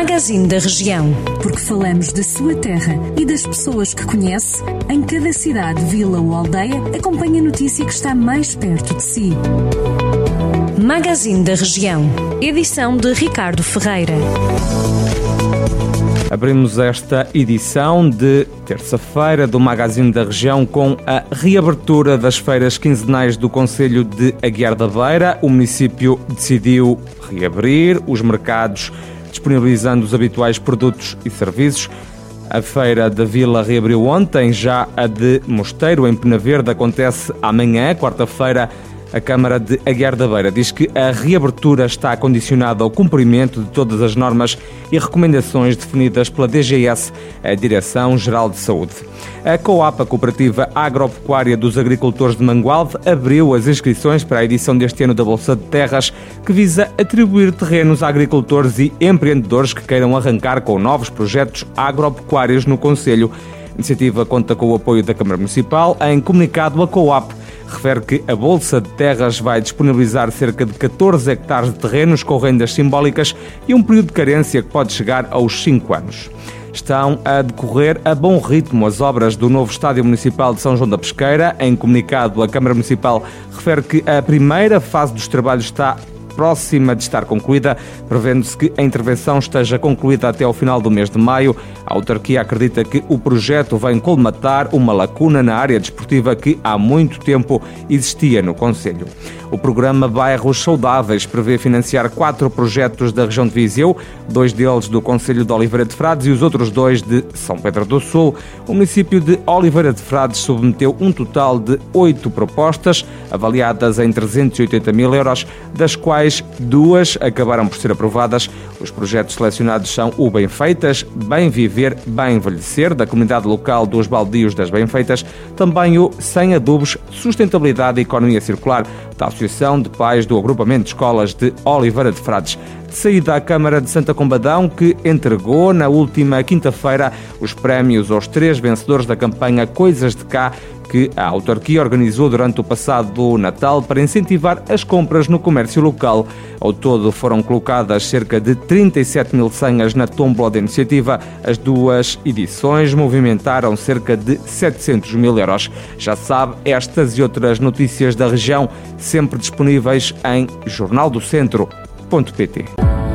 Magazine da Região. Porque falamos da sua terra e das pessoas que conhece, em cada cidade, vila ou aldeia, acompanhe a notícia que está mais perto de si. Magazine da Região. Edição de Ricardo Ferreira. Abrimos esta edição de terça-feira do Magazine da Região com a reabertura das feiras quinzenais do Conselho de Aguiar da Beira. O município decidiu reabrir os mercados disponibilizando os habituais produtos e serviços. A feira da Vila reabriu ontem, já a de Mosteiro, em Penaverde, acontece amanhã, quarta-feira, a Câmara de Aguiar da Beira diz que a reabertura está condicionada ao cumprimento de todas as normas e recomendações definidas pela DGS, a Direção-Geral de Saúde. A COAP, a Cooperativa Agropecuária dos Agricultores de Mangualde, abriu as inscrições para a edição deste ano da Bolsa de Terras, que visa atribuir terrenos a agricultores e empreendedores que queiram arrancar com novos projetos agropecuários no Conselho. A iniciativa conta com o apoio da Câmara Municipal. Em comunicado, a COAP refere que a Bolsa de Terras vai disponibilizar cerca de 14 hectares de terrenos com rendas simbólicas e um período de carência que pode chegar aos 5 anos. Estão a decorrer a bom ritmo as obras do novo Estádio Municipal de São João da Pesqueira. Em comunicado, a Câmara Municipal refere que a primeira fase dos trabalhos está próxima de estar concluída, prevendo-se que a intervenção esteja concluída até ao final do mês de maio. A autarquia acredita que o projeto vem colmatar uma lacuna na área desportiva que há muito tempo existia no Conselho. O programa Bairros Saudáveis prevê financiar quatro projetos da região de Viseu, dois deles do Conselho de Oliveira de Frades e os outros dois de São Pedro do Sul. O município de Oliveira de Frades submeteu um total de oito propostas, avaliadas em 380 mil euros, das quais duas acabaram por ser aprovadas. Os projetos selecionados são o Bem Feitas, Bem Viver, Bem Envelhecer, da comunidade local dos Baldios das Bem Feitas, também o Sem Adubos, Sustentabilidade e Economia Circular, da Associação de Pais do Agrupamento de Escolas de Oliveira de Frades. De saída à Câmara de Santa Combadão, que entregou na última quinta-feira os prémios aos três vencedores da campanha Coisas de Cá, que a autarquia organizou durante o passado Natal para incentivar as compras no comércio local. Ao todo foram colocadas cerca de 37 mil senhas na tombola da iniciativa. As duas edições movimentaram cerca de 700 mil euros. Já sabe, estas e outras notícias da região sempre disponíveis em jornaldocentro.pt.